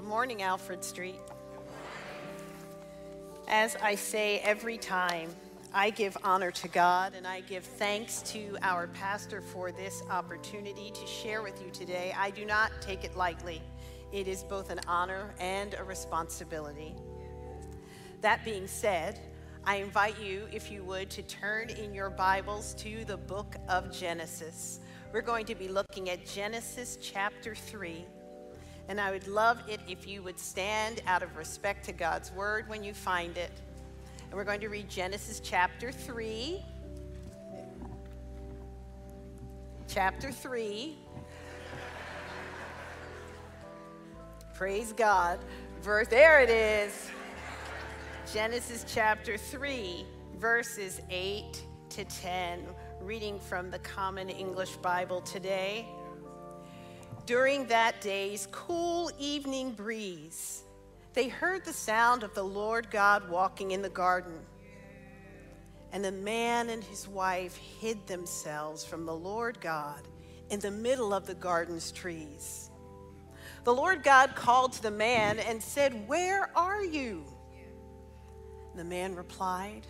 Good morning, Alfred Street. As I say every time, I give honor to God and I give thanks to our pastor for this opportunity to share with you today. I do not take it lightly. It is both an honor and a responsibility. That being said, I invite you, if you would, to turn in your Bibles to the book of Genesis. We're going to be looking at Genesis chapter 3. And I would love it if you would stand out of respect to God's word when you find it. And we're going to read Genesis chapter 3. Chapter 3. Praise God. Verse, there it is. Genesis chapter 3, verses 8 to 10 reading from the Common English Bible today. During that day's cool evening breeze, they heard the sound of the Lord God walking in the garden. And the man and his wife hid themselves from the Lord God in the middle of the garden's trees. The Lord God called to the man and said, Where are you? The man replied,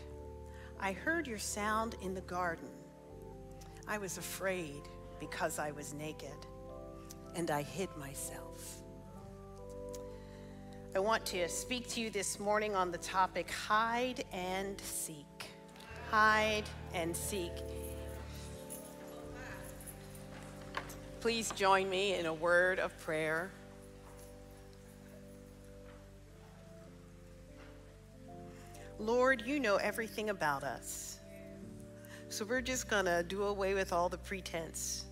I heard your sound in the garden I was afraid because I was naked, and I hid myself. I want to speak to you this morning on the topic hide and seek. Hide and seek. Please join me in a word of prayer. Lord, you know everything about us. So we're just going to do away with all the pretense.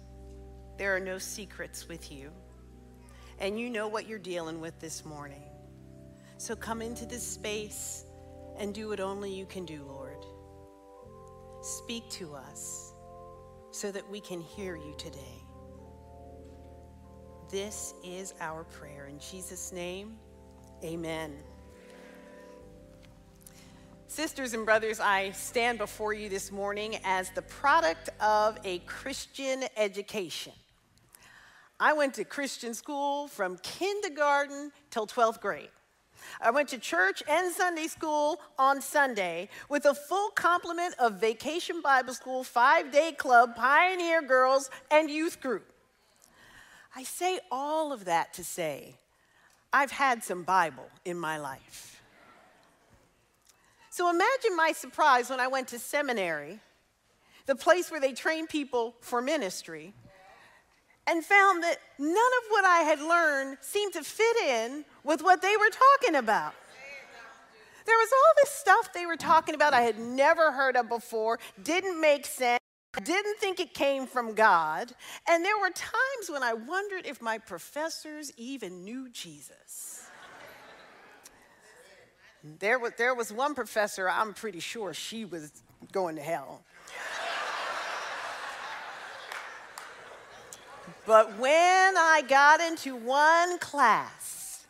There are no secrets with you. And you know what you're dealing with this morning. So come into this space and do what only you can do, Lord. Speak to us so that we can hear you today. This is our prayer. In Jesus' name, amen. Sisters and brothers, I stand before you this morning as the product of a Christian education. I went to Christian school from kindergarten till 12th grade. I went to church and Sunday school on Sunday with a full complement of vacation Bible school, five day club, pioneer girls, and youth group. I say all of that to say I've had some Bible in my life. So imagine my surprise when I went to seminary, the place where they train people for ministry, and found that none of what I had learned seemed to fit in with what they were talking about. There was all this stuff they were talking about I had never heard of before, didn't make sense, didn't think it came from God, and there were times when I wondered if my professors even knew Jesus. There was, there was one professor, I'm pretty sure she was going to hell. But when I got into one class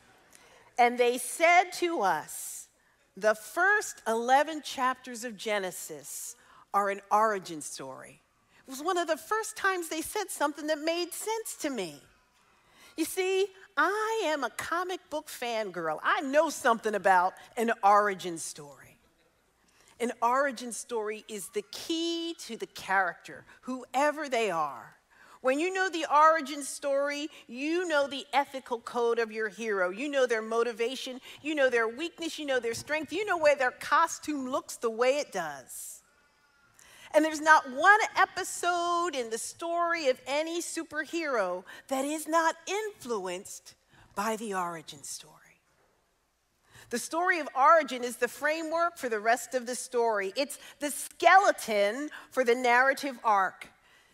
and they said to us, the first 11 chapters of Genesis are an origin story. It was one of the first times they said something that made sense to me. You see, I am a comic book fangirl. I know something about an origin story. An origin story is the key to the character, whoever they are. When you know the origin story, you know the ethical code of your hero. You know their motivation, you know their weakness, you know their strength, you know where their costume looks the way it does. And there's not one episode in the story of any superhero that is not influenced by the origin story. The story of origin is the framework for the rest of the story, it's the skeleton for the narrative arc.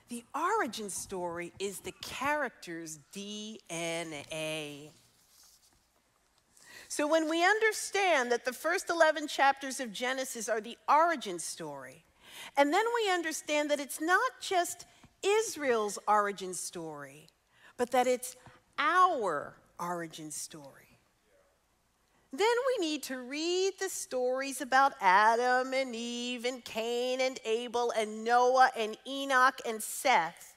The origin story is the character's DNA. So, when we understand that the first 11 chapters of Genesis are the origin story, and then we understand that it's not just Israel's origin story, but that it's our origin story. Then we need to read the stories about Adam and Eve and Cain and Abel and Noah and Enoch and Seth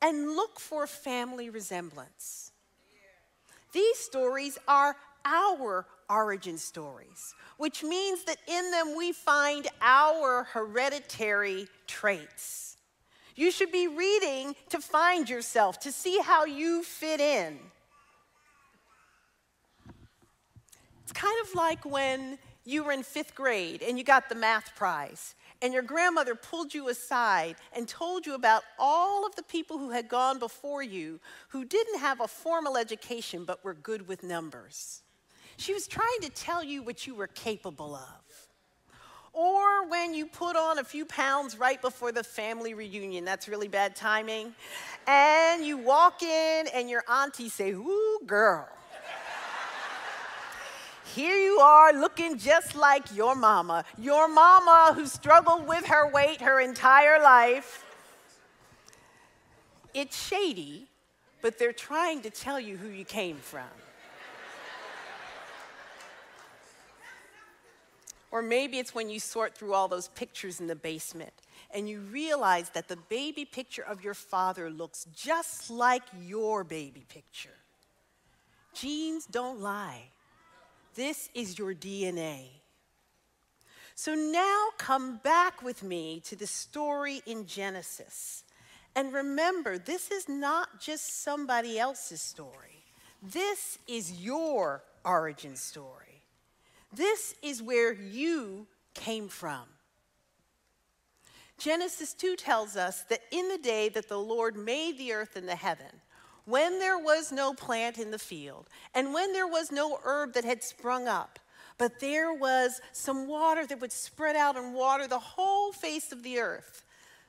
and look for family resemblance. These stories are our origin stories, which means that in them we find our hereditary traits. You should be reading to find yourself, to see how you fit in. It's kind of like when you were in fifth grade and you got the math prize, and your grandmother pulled you aside and told you about all of the people who had gone before you who didn't have a formal education but were good with numbers. She was trying to tell you what you were capable of. Or when you put on a few pounds right before the family reunion, that's really bad timing, and you walk in and your auntie say, "Ooh, girl." Here you are looking just like your mama, your mama who struggled with her weight her entire life. It's shady, but they're trying to tell you who you came from. Or maybe it's when you sort through all those pictures in the basement and you realize that the baby picture of your father looks just like your baby picture. Genes don't lie. This is your DNA. So now come back with me to the story in Genesis. And remember, this is not just somebody else's story. This is your origin story. This is where you came from. Genesis 2 tells us that in the day that the Lord made the earth and the heaven, when there was no plant in the field, and when there was no herb that had sprung up, but there was some water that would spread out and water the whole face of the earth,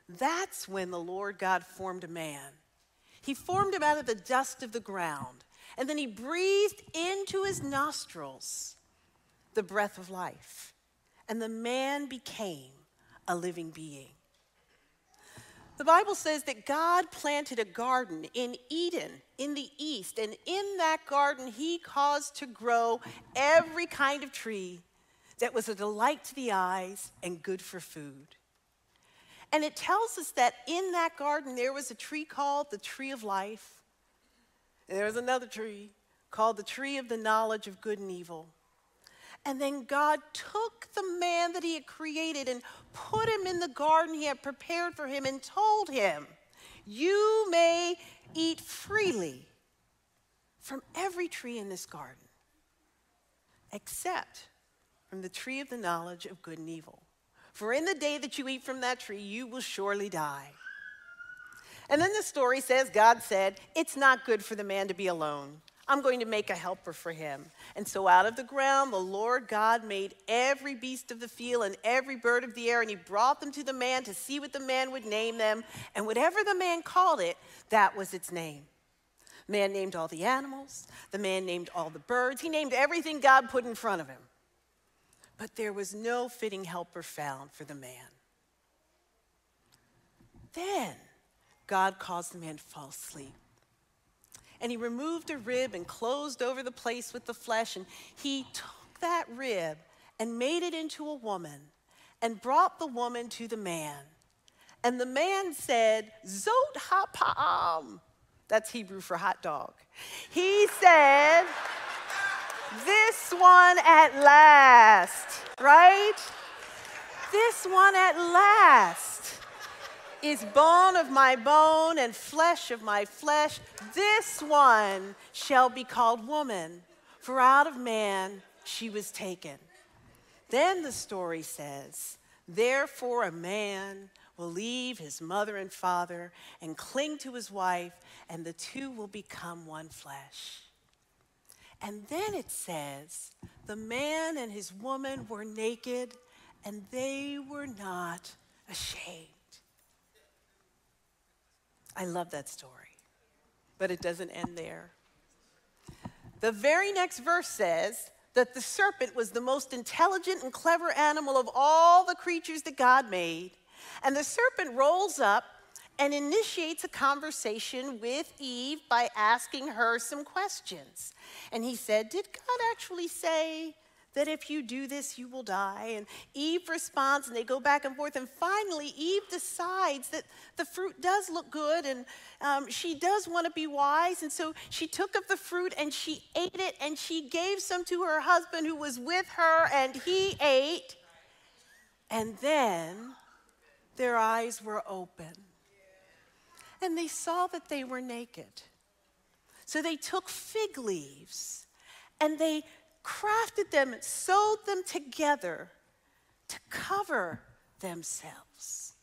that's when the Lord God formed a man. He formed him out of the dust of the ground, and then he breathed into his nostrils the breath of life, and the man became a living being. The Bible says that God planted a garden in Eden in the east, and in that garden, He caused to grow every kind of tree that was a delight to the eyes and good for food. And it tells us that in that garden, there was a tree called the tree of life, and there was another tree called the tree of the knowledge of good and evil. And then God took the man that he had created and put him in the garden he had prepared for him and told him, You may eat freely from every tree in this garden, except from the tree of the knowledge of good and evil. For in the day that you eat from that tree, you will surely die. And then the story says God said, It's not good for the man to be alone. I'm going to make a helper for him. And so out of the ground, the Lord God made every beast of the field and every bird of the air, and he brought them to the man to see what the man would name them. And whatever the man called it, that was its name. Man named all the animals, the man named all the birds, he named everything God put in front of him. But there was no fitting helper found for the man. Then God caused the man to fall asleep and he removed a rib and closed over the place with the flesh. And he took that rib and made it into a woman and brought the woman to the man. And the man said, Zot hapam. That's Hebrew for hot dog. He said, This one at last, right? This one at last is bone of my bone and flesh of my flesh. This one shall be called woman, for out of man she was taken. Then the story says, Therefore a man will leave his mother and father and cling to his wife, and the two will become one flesh. And then it says, The man and his woman were naked, and they were not ashamed. I love that story, but it doesn't end there. The very next verse says that the serpent was the most intelligent and clever animal of all the creatures that God made. And the serpent rolls up and initiates a conversation with Eve by asking her some questions. And he said, Did God actually say that if you do this, you will die. And Eve responds, and they go back and forth. And finally, Eve decides that the fruit does look good and um, she does want to be wise. And so she took of the fruit and she ate it and she gave some to her husband who was with her, and he ate. And then their eyes were open. And they saw that they were naked. So they took fig leaves and they crafted them and sewed them together to cover themselves.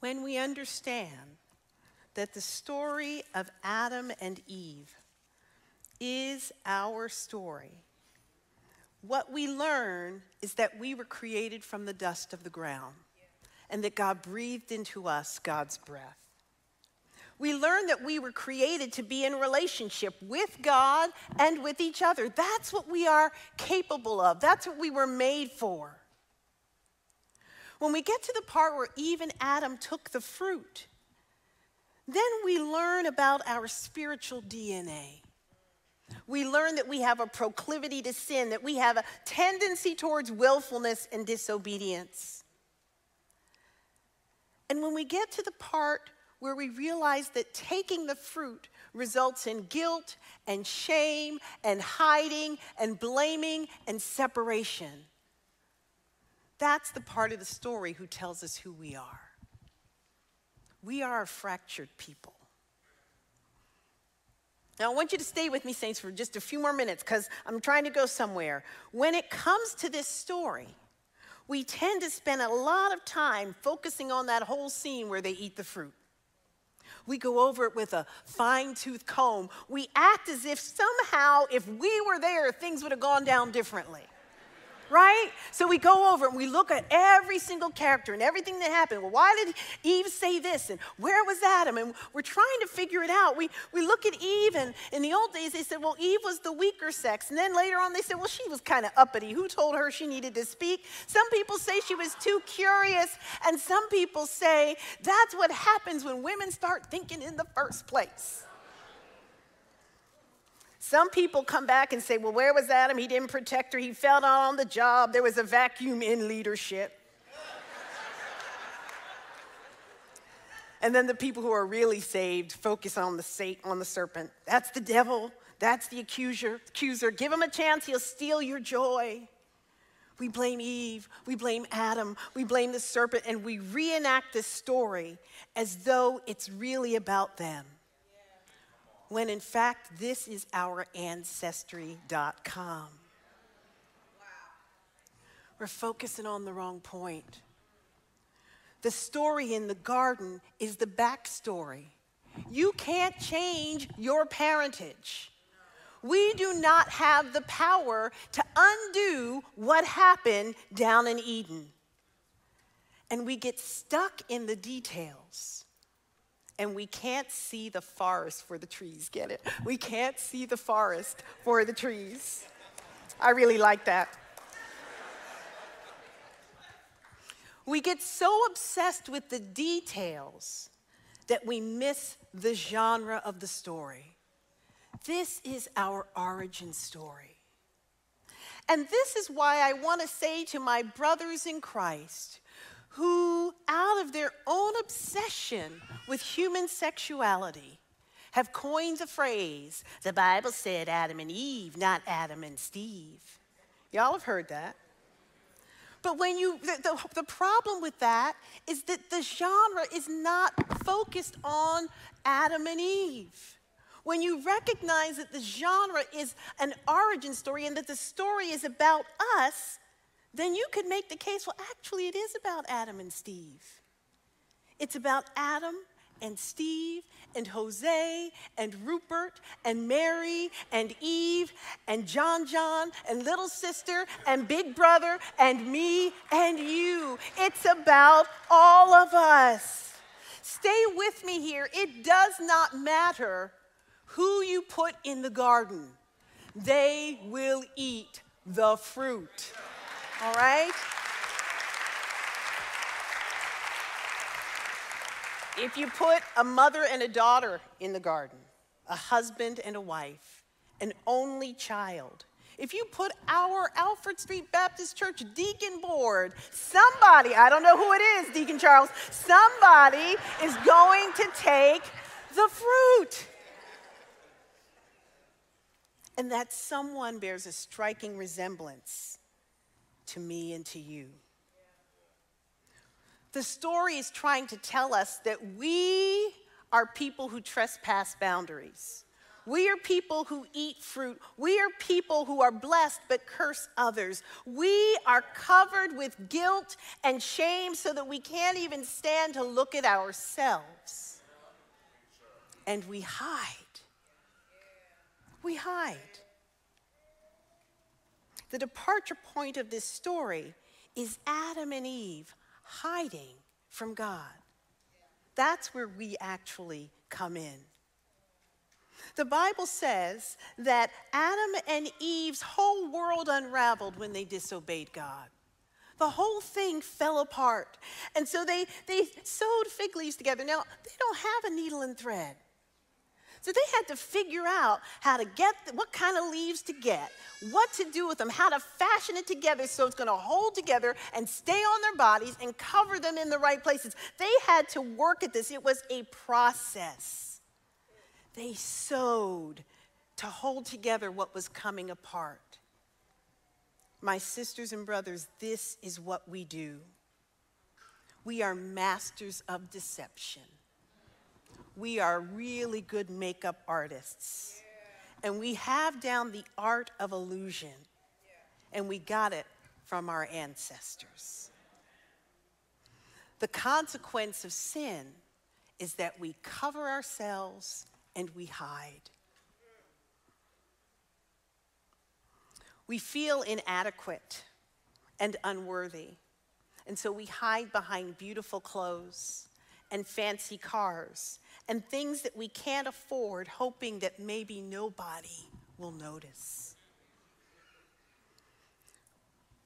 When we understand that the story of Adam and Eve is our story, what we learn is that we were created from the dust of the ground and that God breathed into us God's breath. We learn that we were created to be in relationship with God and with each other. That's what we are capable of, that's what we were made for. When we get to the part where Eve and Adam took the fruit, then we learn about our spiritual DNA. We learn that we have a proclivity to sin, that we have a tendency towards willfulness and disobedience. And when we get to the part where we realize that taking the fruit results in guilt and shame and hiding and blaming and separation, that's the part of the story who tells us who we are. We are a fractured people. Now, I want you to stay with me, Saints, for just a few more minutes because I'm trying to go somewhere. When it comes to this story, we tend to spend a lot of time focusing on that whole scene where they eat the fruit. We go over it with a fine tooth comb. We act as if somehow, if we were there, things would have gone down differently right? So we go over and we look at every single character and everything that happened. Well, why did Eve say this? And where was Adam? And we're trying to figure it out. We, we look at Eve, and in the old days, they said, well, Eve was the weaker sex. And then later on, they said, well, she was kind of uppity. Who told her she needed to speak? Some people say she was too curious. And some people say that's what happens when women start thinking in the first place. Some people come back and say, well, where was Adam? He didn't protect her. He fell on the job. There was a vacuum in leadership. and then the people who are really saved focus on the, on the serpent. That's the devil. That's the accuser. accuser. Give him a chance, he'll steal your joy. We blame Eve, we blame Adam, we blame the serpent, and we reenact this story as though it's really about them when in fact this is our ancestry.com. We're focusing on the wrong point. The story in the garden is the backstory. You can't change your parentage. We do not have the power to undo what happened down in Eden. And we get stuck in the details and we can't see the forest for the trees. Get it? We can't see the forest for the trees. I really like that. We get so obsessed with the details that we miss the genre of the story. This is our origin story. And this is why I want to say to my brothers in Christ who, out of their own obsession with human sexuality, have coined the phrase, the Bible said Adam and Eve, not Adam and Steve. Y'all have heard that. But when you, the, the, the, problem with that is that the genre is not focused on Adam and Eve. When you recognize that the genre is an origin story and that the story is about us, then you could make the case well, actually, it is about Adam and Steve. It's about Adam and Steve and Jose and Rupert and Mary and Eve and John John and little sister and big brother and me and you. It's about all of us. Stay with me here. It does not matter who you put in the garden, they will eat the fruit. All right? If you put a mother and a daughter in the garden, a husband and a wife, an only child, if you put our Alfred Street Baptist Church deacon board, somebody, I don't know who it is, Deacon Charles, somebody is going to take the fruit. And that someone bears a striking resemblance to me and to you. The story is trying to tell us that we are people who trespass boundaries. We are people who eat fruit. We are people who are blessed but curse others. We are covered with guilt and shame so that we can't even stand to look at ourselves. And we hide. We hide. The departure point of this story is Adam and Eve hiding from God. That's where we actually come in. The Bible says that Adam and Eve's whole world unraveled when they disobeyed God. The whole thing fell apart. And so they, they sewed fig leaves together. Now, they don't have a needle and thread. So they had to figure out how to get, what kind of leaves to get, what to do with them, how to fashion it together so it's going to hold together and stay on their bodies and cover them in the right places. They had to work at this, it was a process. They sewed to hold together what was coming apart. My sisters and brothers, this is what we do. We are masters of deception we are really good makeup artists. And we have down the art of illusion. And we got it from our ancestors. The consequence of sin is that we cover ourselves and we hide. We feel inadequate and unworthy. And so we hide behind beautiful clothes and fancy cars and things that we can't afford, hoping that maybe nobody will notice.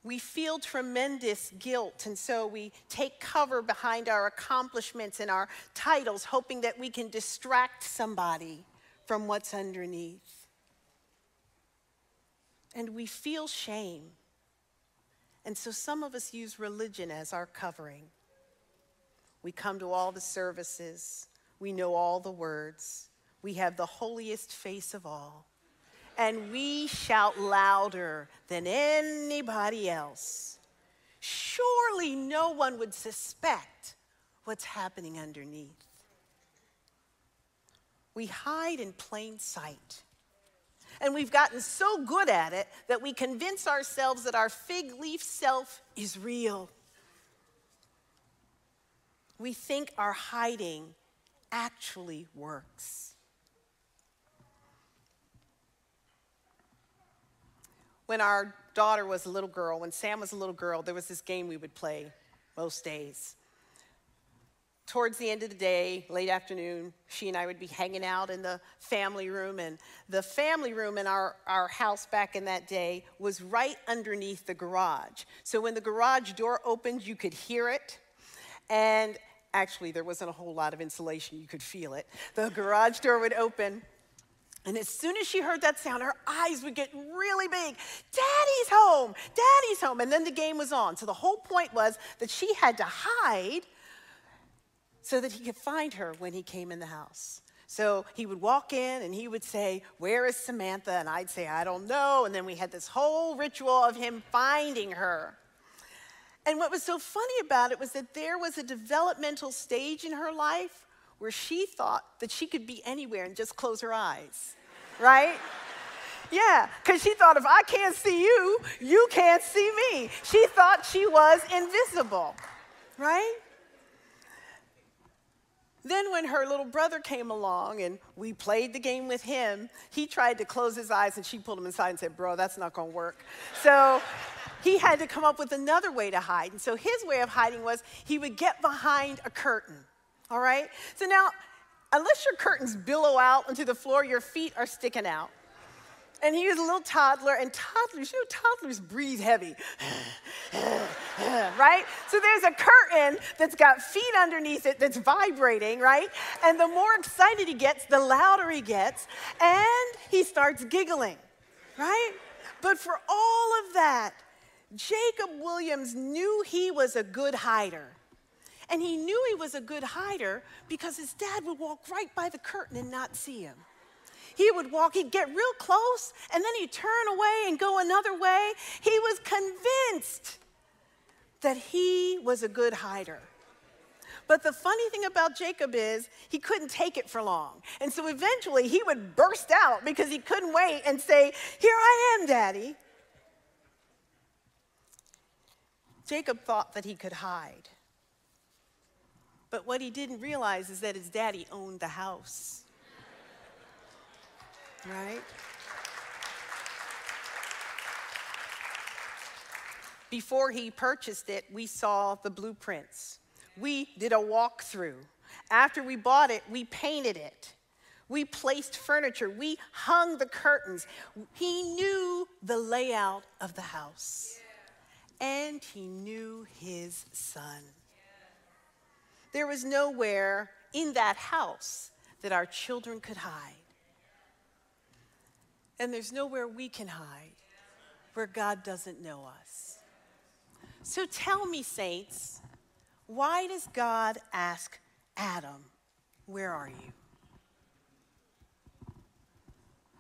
We feel tremendous guilt, and so we take cover behind our accomplishments and our titles, hoping that we can distract somebody from what's underneath. And we feel shame. And so some of us use religion as our covering. We come to all the services, we know all the words. We have the holiest face of all. And we shout louder than anybody else. Surely no one would suspect what's happening underneath. We hide in plain sight. And we've gotten so good at it that we convince ourselves that our fig leaf self is real. We think our hiding actually works. When our daughter was a little girl, when Sam was a little girl, there was this game we would play most days. Towards the end of the day, late afternoon, she and I would be hanging out in the family room. And the family room in our, our house back in that day was right underneath the garage. So when the garage door opened, you could hear it. And Actually, there wasn't a whole lot of insulation. You could feel it. The garage door would open. And as soon as she heard that sound, her eyes would get really big. Daddy's home! Daddy's home! And then the game was on. So the whole point was that she had to hide so that he could find her when he came in the house. So he would walk in and he would say, Where is Samantha? And I'd say, I don't know. And then we had this whole ritual of him finding her. And what was so funny about it was that there was a developmental stage in her life where she thought that she could be anywhere and just close her eyes, right? Yeah, because she thought if I can't see you, you can't see me. She thought she was invisible, right? Then, when her little brother came along and we played the game with him, he tried to close his eyes and she pulled him inside and said, Bro, that's not gonna work. So he had to come up with another way to hide. And so his way of hiding was he would get behind a curtain. All right? So now, unless your curtains billow out onto the floor, your feet are sticking out. And he was a little toddler, and toddlers, you know, toddlers breathe heavy, right? So there's a curtain that's got feet underneath it that's vibrating, right? And the more excited he gets, the louder he gets, and he starts giggling, right? But for all of that, Jacob Williams knew he was a good hider. And he knew he was a good hider because his dad would walk right by the curtain and not see him. He would walk, he'd get real close, and then he'd turn away and go another way. He was convinced that he was a good hider. But the funny thing about Jacob is he couldn't take it for long. And so eventually he would burst out because he couldn't wait and say, Here I am, Daddy. Jacob thought that he could hide. But what he didn't realize is that his daddy owned the house. Right? Before he purchased it, we saw the blueprints. We did a walkthrough. After we bought it, we painted it. We placed furniture. We hung the curtains. He knew the layout of the house. And he knew his son. There was nowhere in that house that our children could hide. And there's nowhere we can hide where God doesn't know us. So tell me, saints, why does God ask Adam, Where are you?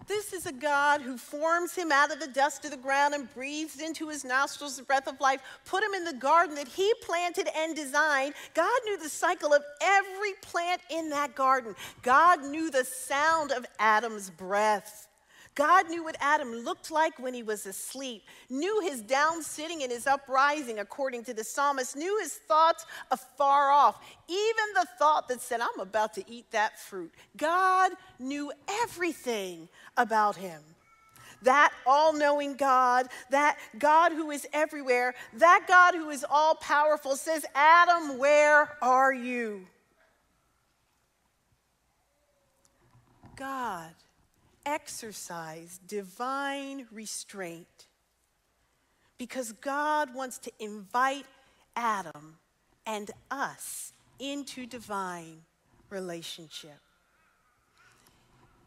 This is a God who forms him out of the dust of the ground and breathes into his nostrils the breath of life, put him in the garden that he planted and designed. God knew the cycle of every plant in that garden. God knew the sound of Adam's breath. God knew what Adam looked like when he was asleep, knew his down sitting and his uprising, according to the psalmist, knew his thoughts afar off, even the thought that said, I'm about to eat that fruit. God knew everything about him. That all knowing God, that God who is everywhere, that God who is all powerful says, Adam, where are you? God exercise divine restraint because God wants to invite Adam and us into divine relationship.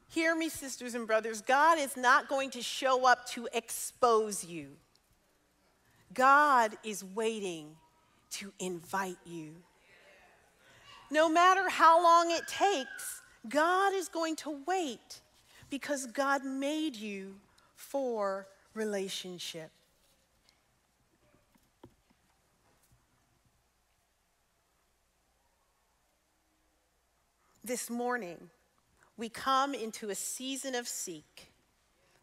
Hear me, sisters and brothers, God is not going to show up to expose you. God is waiting to invite you. No matter how long it takes, God is going to wait because God made you for relationship. This morning, we come into a season of seek,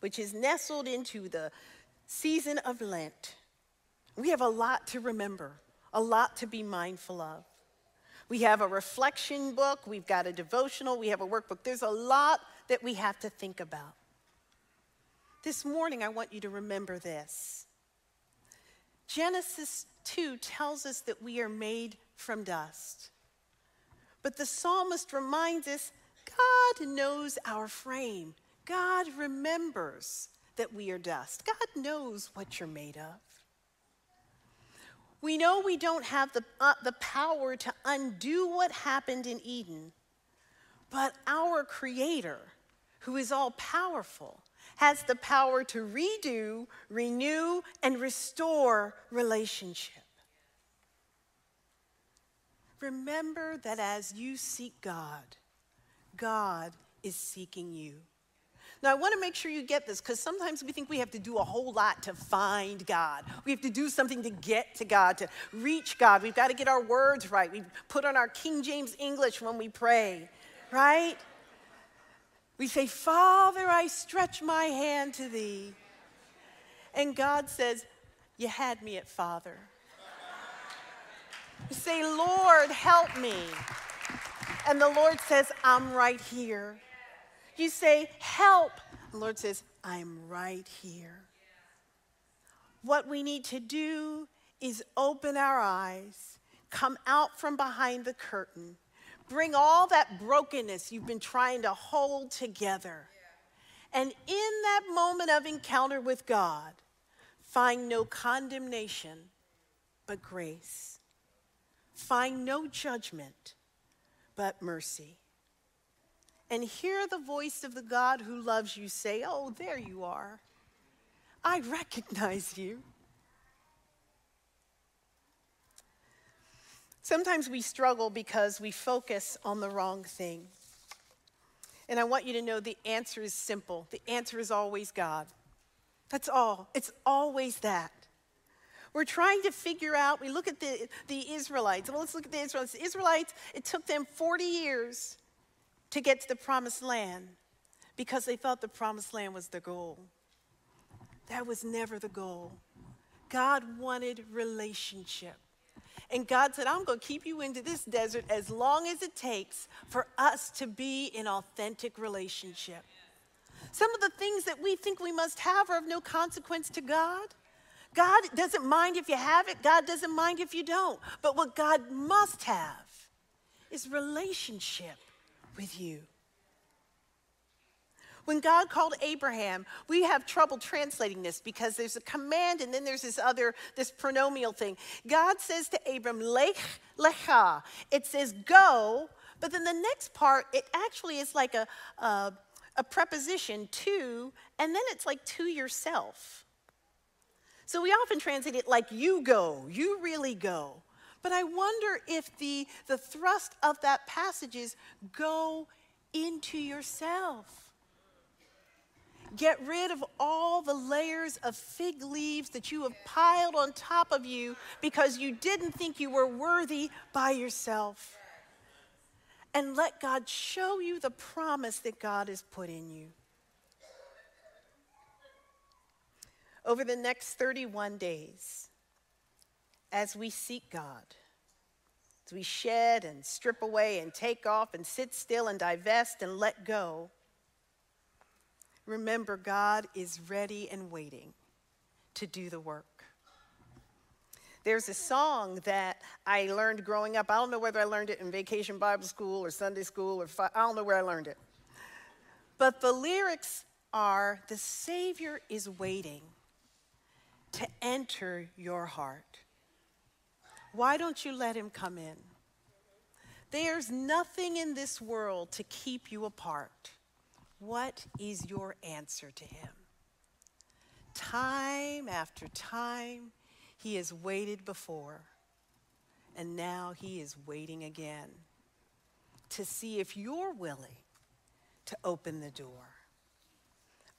which is nestled into the season of Lent. We have a lot to remember, a lot to be mindful of. We have a reflection book, we've got a devotional, we have a workbook. There's a lot that we have to think about. This morning, I want you to remember this. Genesis 2 tells us that we are made from dust. But the psalmist reminds us God knows our frame. God remembers that we are dust. God knows what you're made of. We know we don't have the, uh, the power to undo what happened in Eden, but our Creator, who is all powerful, has the power to redo, renew, and restore relationship. Remember that as you seek God, God is seeking you. Now, I want to make sure you get this because sometimes we think we have to do a whole lot to find God. We have to do something to get to God, to reach God. We've got to get our words right. We put on our King James English when we pray, right? We say, Father, I stretch my hand to thee. And God says, You had me at Father. You say, Lord, help me. And the Lord says, I'm right here. You say, Help. The Lord says, I'm right here. What we need to do is open our eyes, come out from behind the curtain, bring all that brokenness you've been trying to hold together, And in that moment of encounter with God, find no condemnation, but grace. Find no judgment, but mercy. And hear the voice of the God who loves you say, Oh, there you are. I recognize you. Sometimes we struggle because we focus on the wrong thing. And I want you to know the answer is simple. The answer is always God. That's all. It's always that. We're trying to figure out, we look at the, the Israelites. Well, let's look at the Israelites. The Israelites, it took them 40 years to get to the promised land because they thought the promised land was the goal. That was never the goal. God wanted relationship. And God said, I'm going to keep you into this desert as long as it takes for us to be in authentic relationship. Some of the things that we think we must have are of no consequence to God. God doesn't mind if you have it, God doesn't mind if you don't. But what God must have is relationship with you. When God called Abraham, we have trouble translating this because there's a command and then there's this other, this pronomial thing. God says to Abram, Lech lecha. It says go, but then the next part, it actually is like a, a, a preposition to, and then it's like to yourself. So we often translate it like you go, you really go. But I wonder if the, the thrust of that passage is go into yourself. Get rid of all the layers of fig leaves that you have piled on top of you because you didn't think you were worthy by yourself. And let God show you the promise that God has put in you. Over the next 31 days, as we seek God, as we shed and strip away and take off and sit still and divest and let go, remember God is ready and waiting to do the work. There's a song that I learned growing up. I don't know whether I learned it in vacation Bible school or Sunday school or I don't know where I learned it. But the lyrics are The Savior is waiting to enter your heart. Why don't you let him come in? There's nothing in this world to keep you apart. What is your answer to him? Time after time, he has waited before, and now he is waiting again to see if you're willing to open the door.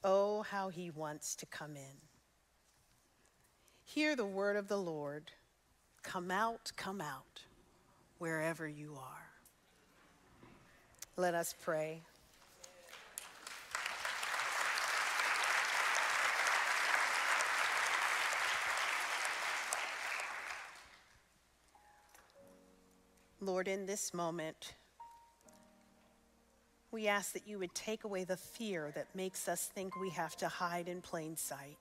Oh, how he wants to come in. Hear the word of the Lord. Come out, come out, wherever you are. Let us pray. Lord, in this moment, we ask that you would take away the fear that makes us think we have to hide in plain sight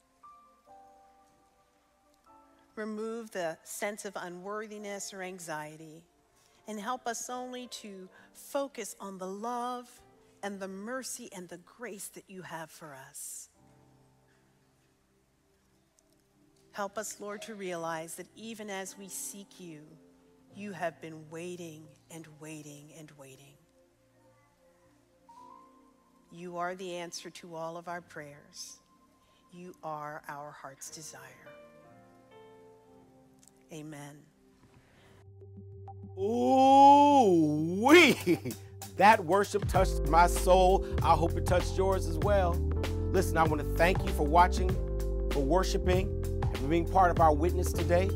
remove the sense of unworthiness or anxiety, and help us only to focus on the love and the mercy and the grace that you have for us. Help us, Lord, to realize that even as we seek you, you have been waiting and waiting and waiting. You are the answer to all of our prayers. You are our heart's desire. Amen. Ooh, wee! That worship touched my soul. I hope it touched yours as well. Listen, I want to thank you for watching, for worshiping, and for being part of our witness today.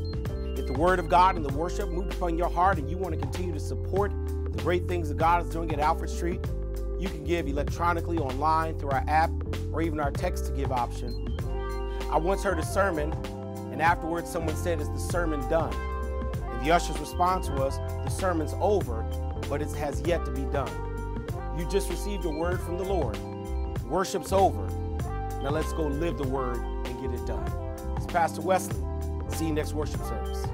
The word of God and the worship moved upon your heart and you want to continue to support the great things that God is doing at Alfred Street, you can give electronically, online, through our app, or even our text to give option. I once heard a sermon and afterwards, someone said, Is the sermon done? And the usher's response was, The sermon's over, but it has yet to be done. You just received a word from the Lord. Worship's over. Now let's go live the word and get it done. It's Pastor Wesley. See you next worship service.